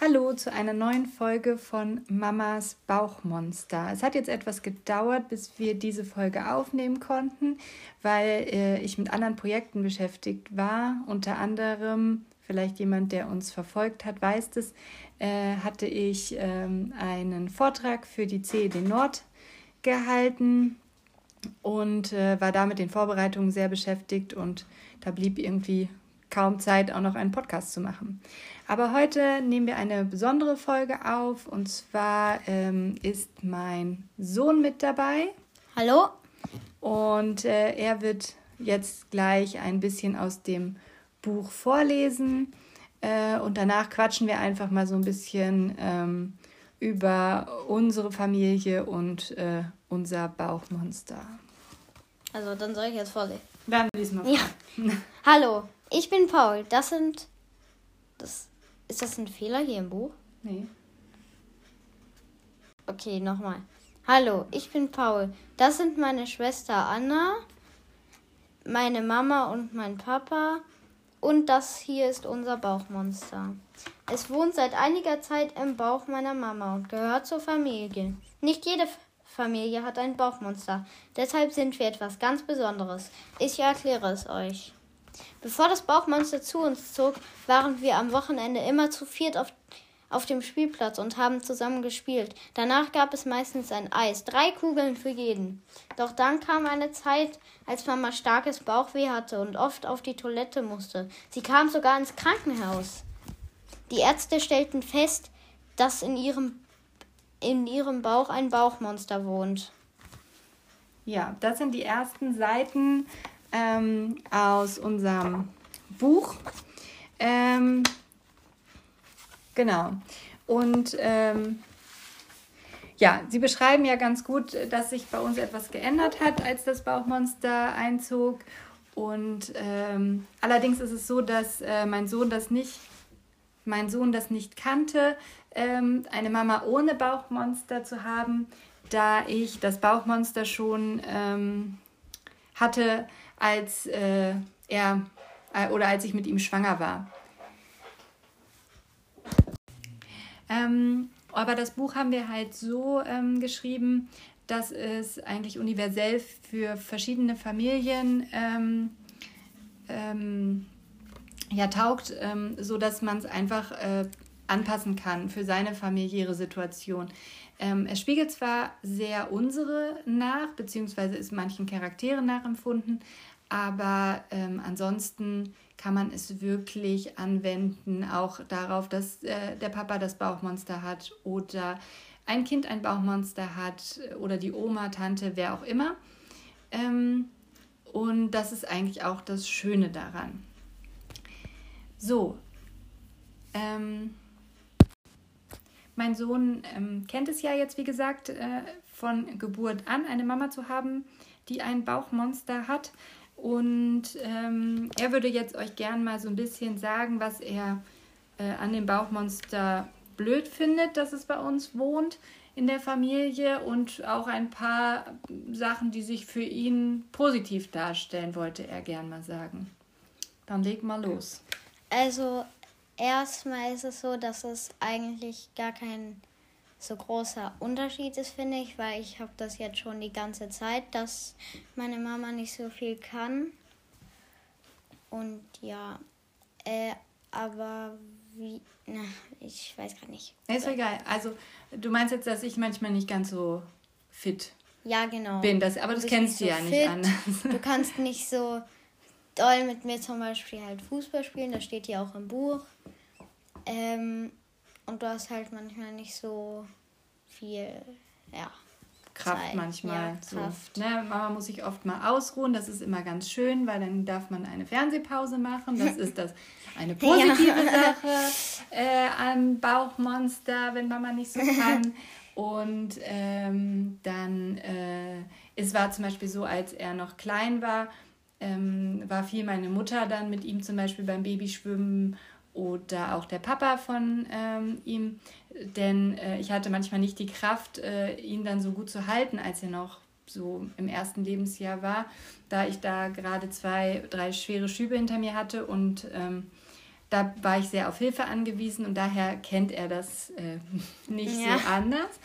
Hallo zu einer neuen Folge von Mamas Bauchmonster. Es hat jetzt etwas gedauert, bis wir diese Folge aufnehmen konnten, weil äh, ich mit anderen Projekten beschäftigt war. Unter anderem, vielleicht jemand, der uns verfolgt hat, weiß es, äh, hatte ich ähm, einen Vortrag für die CED Nord gehalten und äh, war da mit den Vorbereitungen sehr beschäftigt und da blieb irgendwie kaum Zeit, auch noch einen Podcast zu machen. Aber heute nehmen wir eine besondere Folge auf und zwar ähm, ist mein Sohn mit dabei. Hallo. Und äh, er wird jetzt gleich ein bisschen aus dem Buch vorlesen äh, und danach quatschen wir einfach mal so ein bisschen ähm, über unsere Familie und äh, unser Bauchmonster. Also dann soll ich jetzt vorlesen. Dann lies mal vor. Ja. Hallo, ich bin Paul. Das sind. Das, ist das ein Fehler hier im Buch? Nee. Okay, nochmal. Hallo, ich bin Paul. Das sind meine Schwester Anna, meine Mama und mein Papa. Und das hier ist unser Bauchmonster. Es wohnt seit einiger Zeit im Bauch meiner Mama und gehört zur Familie. Nicht jede Familie hat ein Bauchmonster. Deshalb sind wir etwas ganz Besonderes. Ich erkläre es euch. Bevor das Bauchmonster zu uns zog, waren wir am Wochenende immer zu viert auf, auf dem Spielplatz und haben zusammen gespielt. Danach gab es meistens ein Eis, drei Kugeln für jeden. Doch dann kam eine Zeit, als Mama starkes Bauchweh hatte und oft auf die Toilette musste. Sie kam sogar ins Krankenhaus. Die Ärzte stellten fest, dass in ihrem, in ihrem Bauch ein Bauchmonster wohnt. Ja, das sind die ersten Seiten ähm, aus unserem Buch. Ähm, genau. Und ähm, ja, Sie beschreiben ja ganz gut, dass sich bei uns etwas geändert hat, als das Bauchmonster einzog. Und ähm, allerdings ist es so, dass äh, mein Sohn das nicht, mein Sohn das nicht kannte, ähm, eine Mama ohne Bauchmonster zu haben, da ich das Bauchmonster schon ähm, hatte, als äh, er äh, oder als ich mit ihm schwanger war. Ähm, aber das Buch haben wir halt so ähm, geschrieben, dass es eigentlich universell für verschiedene Familien ähm, ähm ja, taugt, ähm, so man es einfach äh, anpassen kann für seine familiäre Situation. Ähm, es spiegelt zwar sehr unsere nach, beziehungsweise ist manchen Charakteren nachempfunden, aber ähm, ansonsten kann man es wirklich anwenden, auch darauf, dass äh, der Papa das Bauchmonster hat oder ein Kind ein Bauchmonster hat oder die Oma, Tante, wer auch immer. Ähm, und das ist eigentlich auch das Schöne daran. So, ähm, mein Sohn ähm, kennt es ja jetzt, wie gesagt, äh, von Geburt an, eine Mama zu haben, die ein Bauchmonster hat. Und ähm, er würde jetzt euch gern mal so ein bisschen sagen, was er äh, an dem Bauchmonster blöd findet, dass es bei uns wohnt in der Familie und auch ein paar Sachen, die sich für ihn positiv darstellen, wollte er gern mal sagen. Dann leg mal los. Also erstmal ist es so, dass es eigentlich gar kein so großer Unterschied ist, finde ich, weil ich habe das jetzt schon die ganze Zeit, dass meine Mama nicht so viel kann. Und ja, äh, aber wie, na, ich weiß gar nicht. Ist egal. Also du meinst jetzt, dass ich manchmal nicht ganz so fit ja, genau. bin, das, aber das kennst du so ja fit. nicht anders. Du kannst nicht so doll mit mir zum Beispiel halt Fußball spielen, das steht ja auch im Buch. Ähm, und du hast halt manchmal nicht so viel, ja. Kraft Zeit. manchmal. Ja, so. Kraft. Ne, Mama muss sich oft mal ausruhen. Das ist immer ganz schön, weil dann darf man eine Fernsehpause machen. Das ist das eine positive ja. Sache äh, an Bauchmonster, wenn Mama nicht so kann. Und ähm, dann, äh, es war zum Beispiel so, als er noch klein war, ähm, war viel meine Mutter dann mit ihm zum Beispiel beim Babyschwimmen oder auch der Papa von ähm, ihm, denn äh, ich hatte manchmal nicht die Kraft, äh, ihn dann so gut zu halten, als er noch so im ersten Lebensjahr war, da ich da gerade zwei, drei schwere Schübe hinter mir hatte und ähm, da war ich sehr auf Hilfe angewiesen und daher kennt er das äh, nicht ja. so anders.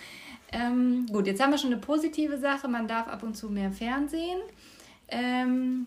Ähm, gut, jetzt haben wir schon eine positive Sache. Man darf ab und zu mehr Fernsehen. Ähm,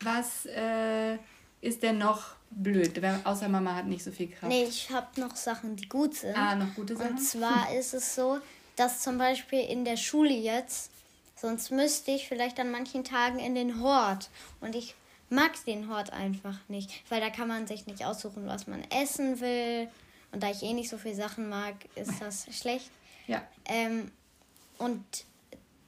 was äh, ist denn noch blöd? Außer Mama hat nicht so viel Kraft. Nee, ich habe noch Sachen, die gut sind. Ah, noch gute Sachen. Und zwar ist es so, dass zum Beispiel in der Schule jetzt, sonst müsste ich vielleicht an manchen Tagen in den Hort. Und ich mag den Hort einfach nicht, weil da kann man sich nicht aussuchen, was man essen will. Und da ich eh nicht so viele Sachen mag, ist das schlecht. Ja. Ähm, und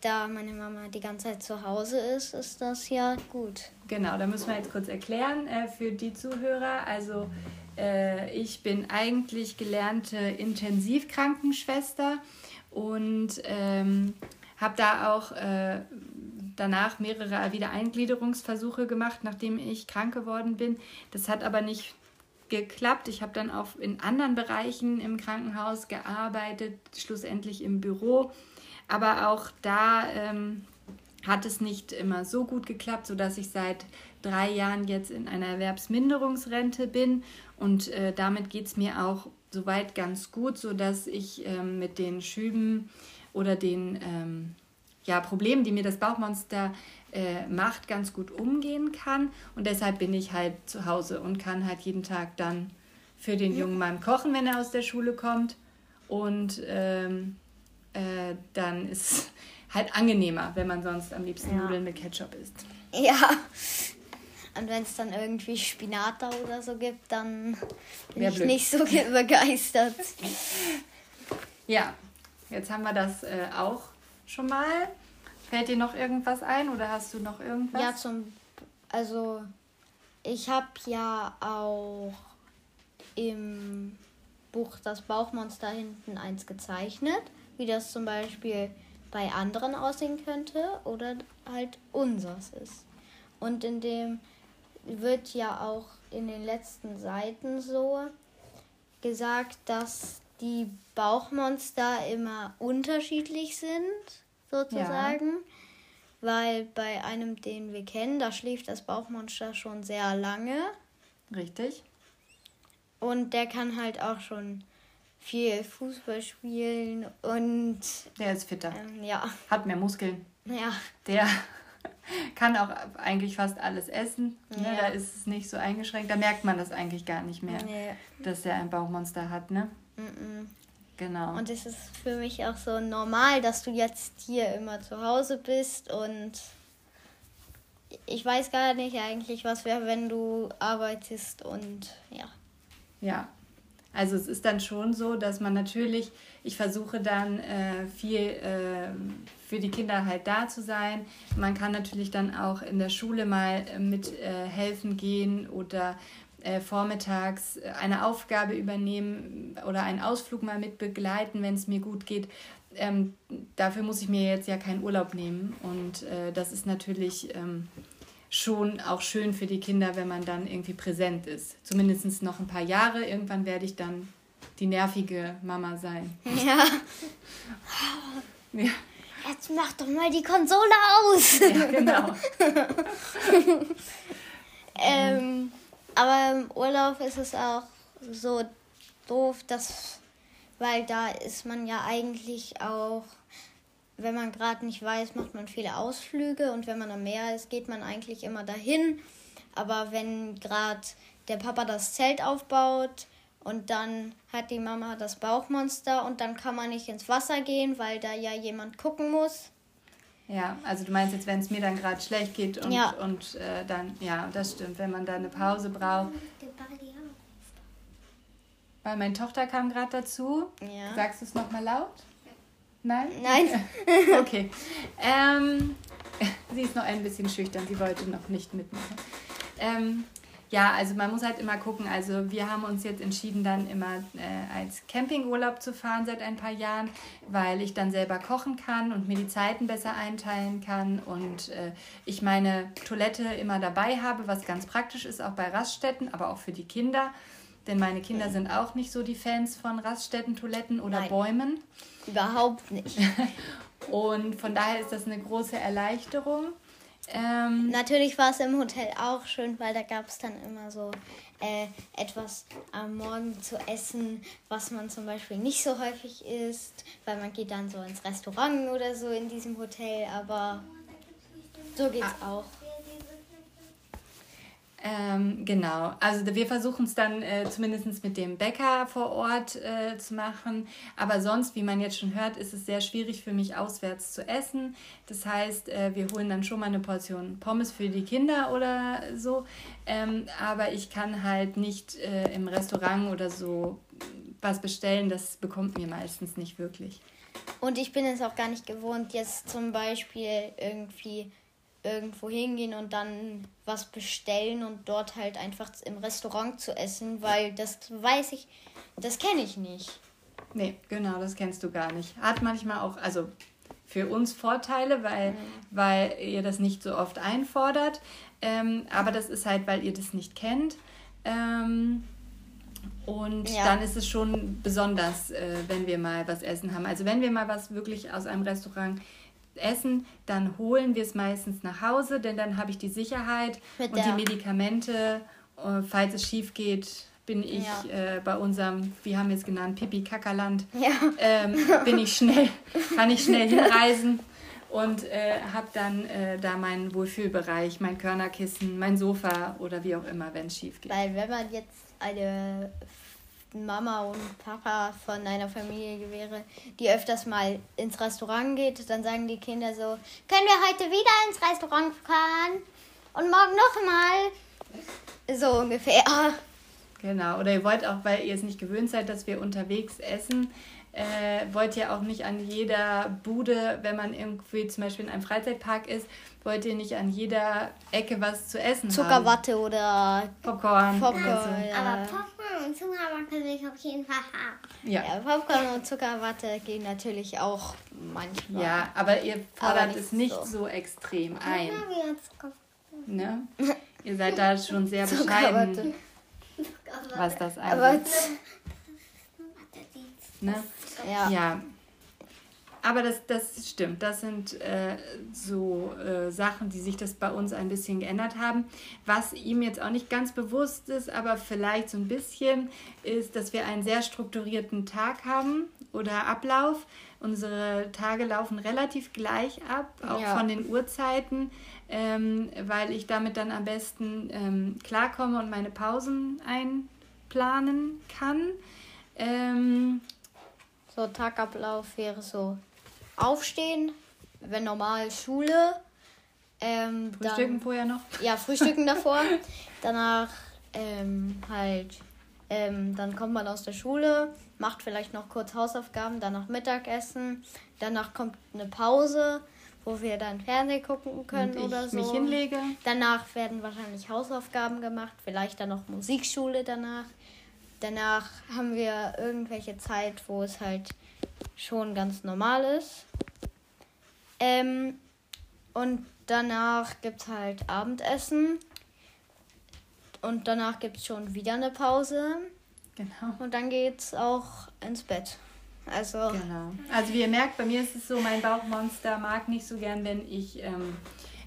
da meine Mama die ganze Zeit zu Hause ist, ist das ja gut. Genau, da müssen wir jetzt kurz erklären äh, für die Zuhörer. Also äh, ich bin eigentlich gelernte Intensivkrankenschwester und ähm, habe da auch äh, danach mehrere Wiedereingliederungsversuche gemacht, nachdem ich krank geworden bin. Das hat aber nicht geklappt. Ich habe dann auch in anderen Bereichen im Krankenhaus gearbeitet, schlussendlich im Büro aber auch da ähm, hat es nicht immer so gut geklappt, sodass ich seit drei Jahren jetzt in einer Erwerbsminderungsrente bin. Und äh, damit geht es mir auch soweit ganz gut, sodass ich ähm, mit den Schüben oder den ähm, ja, Problemen, die mir das Bauchmonster äh, macht, ganz gut umgehen kann. Und deshalb bin ich halt zu Hause und kann halt jeden Tag dann für den jungen Mann kochen, wenn er aus der Schule kommt. Und ähm, äh, dann ist es halt angenehmer, wenn man sonst am liebsten ja. Nudeln mit Ketchup isst. Ja. Und wenn es dann irgendwie Spinat oder so gibt, dann bin Wär ich blöd. nicht so begeistert. Ja, jetzt haben wir das äh, auch schon mal. Fällt dir noch irgendwas ein oder hast du noch irgendwas? Ja, zum also ich habe ja auch im Buch Das Bauchmonster hinten eins gezeichnet wie das zum Beispiel bei anderen aussehen könnte oder halt unseres ist. Und in dem wird ja auch in den letzten Seiten so gesagt, dass die Bauchmonster immer unterschiedlich sind, sozusagen. Ja. Weil bei einem, den wir kennen, da schläft das Bauchmonster schon sehr lange. Richtig. Und der kann halt auch schon viel Fußball spielen und. Der ist fitter. Ähm, ja. Hat mehr Muskeln. Ja. Der kann auch eigentlich fast alles essen. Ne? Ja. Da ist es nicht so eingeschränkt. Da merkt man das eigentlich gar nicht mehr, nee. dass er ein Bauchmonster hat, ne? Mhm. Genau. Und es ist für mich auch so normal, dass du jetzt hier immer zu Hause bist und ich weiß gar nicht eigentlich, was wäre, wenn du arbeitest und ja. Ja, also es ist dann schon so, dass man natürlich, ich versuche dann äh, viel äh, für die Kinder halt da zu sein. Man kann natürlich dann auch in der Schule mal äh, mit äh, helfen gehen oder äh, vormittags eine Aufgabe übernehmen oder einen Ausflug mal mit begleiten, wenn es mir gut geht. Ähm, dafür muss ich mir jetzt ja keinen Urlaub nehmen und äh, das ist natürlich ähm, schon auch schön für die Kinder, wenn man dann irgendwie präsent ist. Zumindest noch ein paar Jahre. Irgendwann werde ich dann die nervige Mama sein. Ja. ja. Jetzt mach doch mal die Konsole aus. Ja, genau. ähm, aber im Urlaub ist es auch so doof, dass, weil da ist man ja eigentlich auch wenn man gerade nicht weiß, macht man viele Ausflüge und wenn man am Meer ist, geht man eigentlich immer dahin. Aber wenn gerade der Papa das Zelt aufbaut und dann hat die Mama das Bauchmonster und dann kann man nicht ins Wasser gehen, weil da ja jemand gucken muss. Ja, also du meinst jetzt, wenn es mir dann gerade schlecht geht und, ja. und äh, dann, ja, das stimmt, wenn man da eine Pause braucht. Weil meine Tochter kam gerade dazu. Ja. Sagst du es nochmal laut? Nein? Nein. okay. Ähm, sie ist noch ein bisschen schüchtern, sie wollte noch nicht mitmachen. Ähm, ja, also man muss halt immer gucken. Also wir haben uns jetzt entschieden, dann immer äh, als Campingurlaub zu fahren seit ein paar Jahren, weil ich dann selber kochen kann und mir die Zeiten besser einteilen kann und äh, ich meine Toilette immer dabei habe, was ganz praktisch ist, auch bei Raststätten, aber auch für die Kinder. Denn meine Kinder sind auch nicht so die Fans von Raststätten, Toiletten oder Nein. Bäumen. Überhaupt nicht. Und von daher ist das eine große Erleichterung. Ähm, Natürlich war es im Hotel auch schön, weil da gab es dann immer so äh, etwas am Morgen zu essen, was man zum Beispiel nicht so häufig isst, weil man geht dann so ins Restaurant oder so in diesem Hotel, aber so geht's auch. Ähm, genau, also wir versuchen es dann äh, zumindest mit dem Bäcker vor Ort äh, zu machen. Aber sonst, wie man jetzt schon hört, ist es sehr schwierig für mich auswärts zu essen. Das heißt, äh, wir holen dann schon mal eine Portion Pommes für die Kinder oder so. Ähm, aber ich kann halt nicht äh, im Restaurant oder so was bestellen. Das bekommt mir meistens nicht wirklich. Und ich bin es auch gar nicht gewohnt, jetzt zum Beispiel irgendwie irgendwo hingehen und dann was bestellen und dort halt einfach im Restaurant zu essen, weil das weiß ich, das kenne ich nicht. Nee, genau, das kennst du gar nicht. Hat manchmal auch, also für uns Vorteile, weil, mhm. weil ihr das nicht so oft einfordert. Ähm, aber das ist halt, weil ihr das nicht kennt. Ähm, und ja. dann ist es schon besonders, äh, wenn wir mal was essen haben. Also wenn wir mal was wirklich aus einem Restaurant essen, dann holen wir es meistens nach Hause, denn dann habe ich die Sicherheit Mit und die Medikamente. Äh, falls es schief geht, bin ich ja. äh, bei unserem, wie haben wir es genannt, Pipi-Kackerland, ja. ähm, bin ich schnell, kann ich schnell hinreisen und äh, habe dann äh, da meinen Wohlfühlbereich, mein Körnerkissen, mein Sofa oder wie auch immer, wenn es schief geht. Weil wenn man jetzt eine Mama und Papa von einer Familie wäre, die öfters mal ins Restaurant geht, dann sagen die Kinder so, können wir heute wieder ins Restaurant fahren und morgen nochmal. So ungefähr. Genau, oder ihr wollt auch, weil ihr es nicht gewöhnt seid, dass wir unterwegs essen, äh, wollt ihr auch nicht an jeder Bude, wenn man irgendwie zum Beispiel in einem Freizeitpark ist, wollt ihr nicht an jeder Ecke was zu essen Zuckerwatte haben. oder Popcorn. Popcorn, also. ja. Aber Popcorn und Zuckerwatte will ich auf jeden Fall haben. Ja. ja, Popcorn und Zuckerwatte gehen natürlich auch manchmal. Ja, aber ihr fordert nicht es nicht so, so extrem ein. Ne? ihr seid da schon sehr bescheiden, was das angeht. Ne? Ja. ja. Aber das, das stimmt. Das sind äh, so äh, Sachen, die sich das bei uns ein bisschen geändert haben. Was ihm jetzt auch nicht ganz bewusst ist, aber vielleicht so ein bisschen, ist, dass wir einen sehr strukturierten Tag haben oder Ablauf. Unsere Tage laufen relativ gleich ab, auch ja. von den Uhrzeiten, ähm, weil ich damit dann am besten ähm, klarkomme und meine Pausen einplanen kann. Ähm, so Tagablauf wäre so aufstehen, wenn normal Schule. Ähm, frühstücken dann, vorher noch? Ja, frühstücken davor. Danach ähm, halt, ähm, dann kommt man aus der Schule, macht vielleicht noch kurz Hausaufgaben, danach Mittagessen, danach kommt eine Pause, wo wir dann Fernsehen gucken können oder so. mich hinlege. Danach werden wahrscheinlich Hausaufgaben gemacht, vielleicht dann noch Musikschule danach. Danach haben wir irgendwelche Zeit, wo es halt schon ganz normal ist. Ähm, und danach gibt es halt Abendessen. Und danach gibt es schon wieder eine Pause. Genau. Und dann geht es auch ins Bett. Also. Genau. Also wie ihr merkt, bei mir ist es so, mein Bauchmonster mag nicht so gern, wenn ich ähm,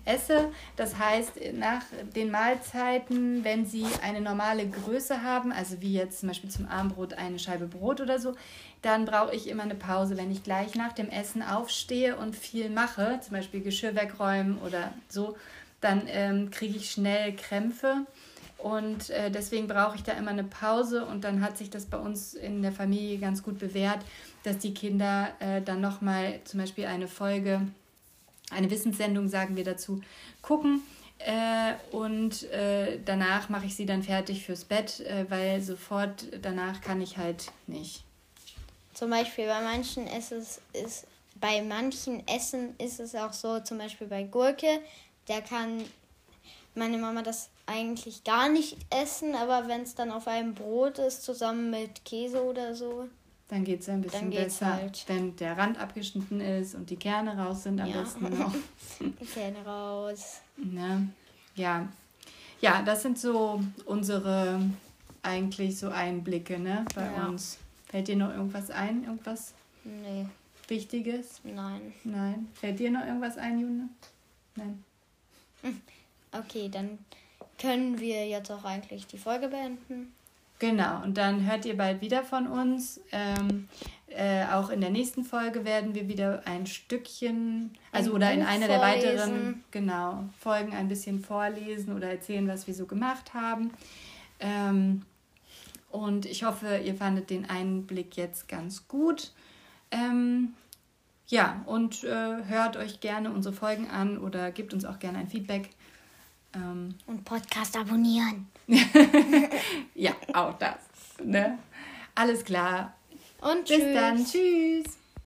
esse. Das heißt, nach den Mahlzeiten, wenn sie eine normale Größe haben, also wie jetzt zum Beispiel zum Abendbrot eine Scheibe Brot oder so, dann brauche ich immer eine Pause. Wenn ich gleich nach dem Essen aufstehe und viel mache, zum Beispiel Geschirr wegräumen oder so, dann ähm, kriege ich schnell Krämpfe. Und äh, deswegen brauche ich da immer eine Pause. Und dann hat sich das bei uns in der Familie ganz gut bewährt, dass die Kinder äh, dann nochmal zum Beispiel eine Folge eine Wissenssendung, sagen wir dazu, gucken. Äh, und äh, danach mache ich sie dann fertig fürs Bett, äh, weil sofort danach kann ich halt nicht. Zum Beispiel bei manchen Essen ist bei manchen Essen ist es auch so, zum Beispiel bei Gurke, der kann meine Mama das eigentlich gar nicht essen, aber wenn es dann auf einem Brot ist, zusammen mit Käse oder so, dann geht es ein bisschen besser, halt. wenn der Rand abgeschnitten ist und die Kerne raus sind am ja. besten noch. Die Kerne raus. Ne? Ja. Ja, das sind so unsere eigentlich so Einblicke ne, bei ja. uns. Fällt dir noch irgendwas ein? Irgendwas nee. Wichtiges? Nein. Nein. Fällt dir noch irgendwas ein, June? Nein. Okay, dann können wir jetzt auch eigentlich die Folge beenden. Genau, und dann hört ihr bald wieder von uns. Ähm, äh, auch in der nächsten Folge werden wir wieder ein Stückchen, also Ein oder in einer der weiteren genau, Folgen ein bisschen vorlesen oder erzählen, was wir so gemacht haben. Ähm, und ich hoffe, ihr fandet den Einblick jetzt ganz gut. Ähm, ja, und äh, hört euch gerne unsere Folgen an oder gebt uns auch gerne ein Feedback. Ähm, Und Podcast abonnieren. ja, auch das. Ne? Alles klar. Und Bis tschüss. dann. Tschüss.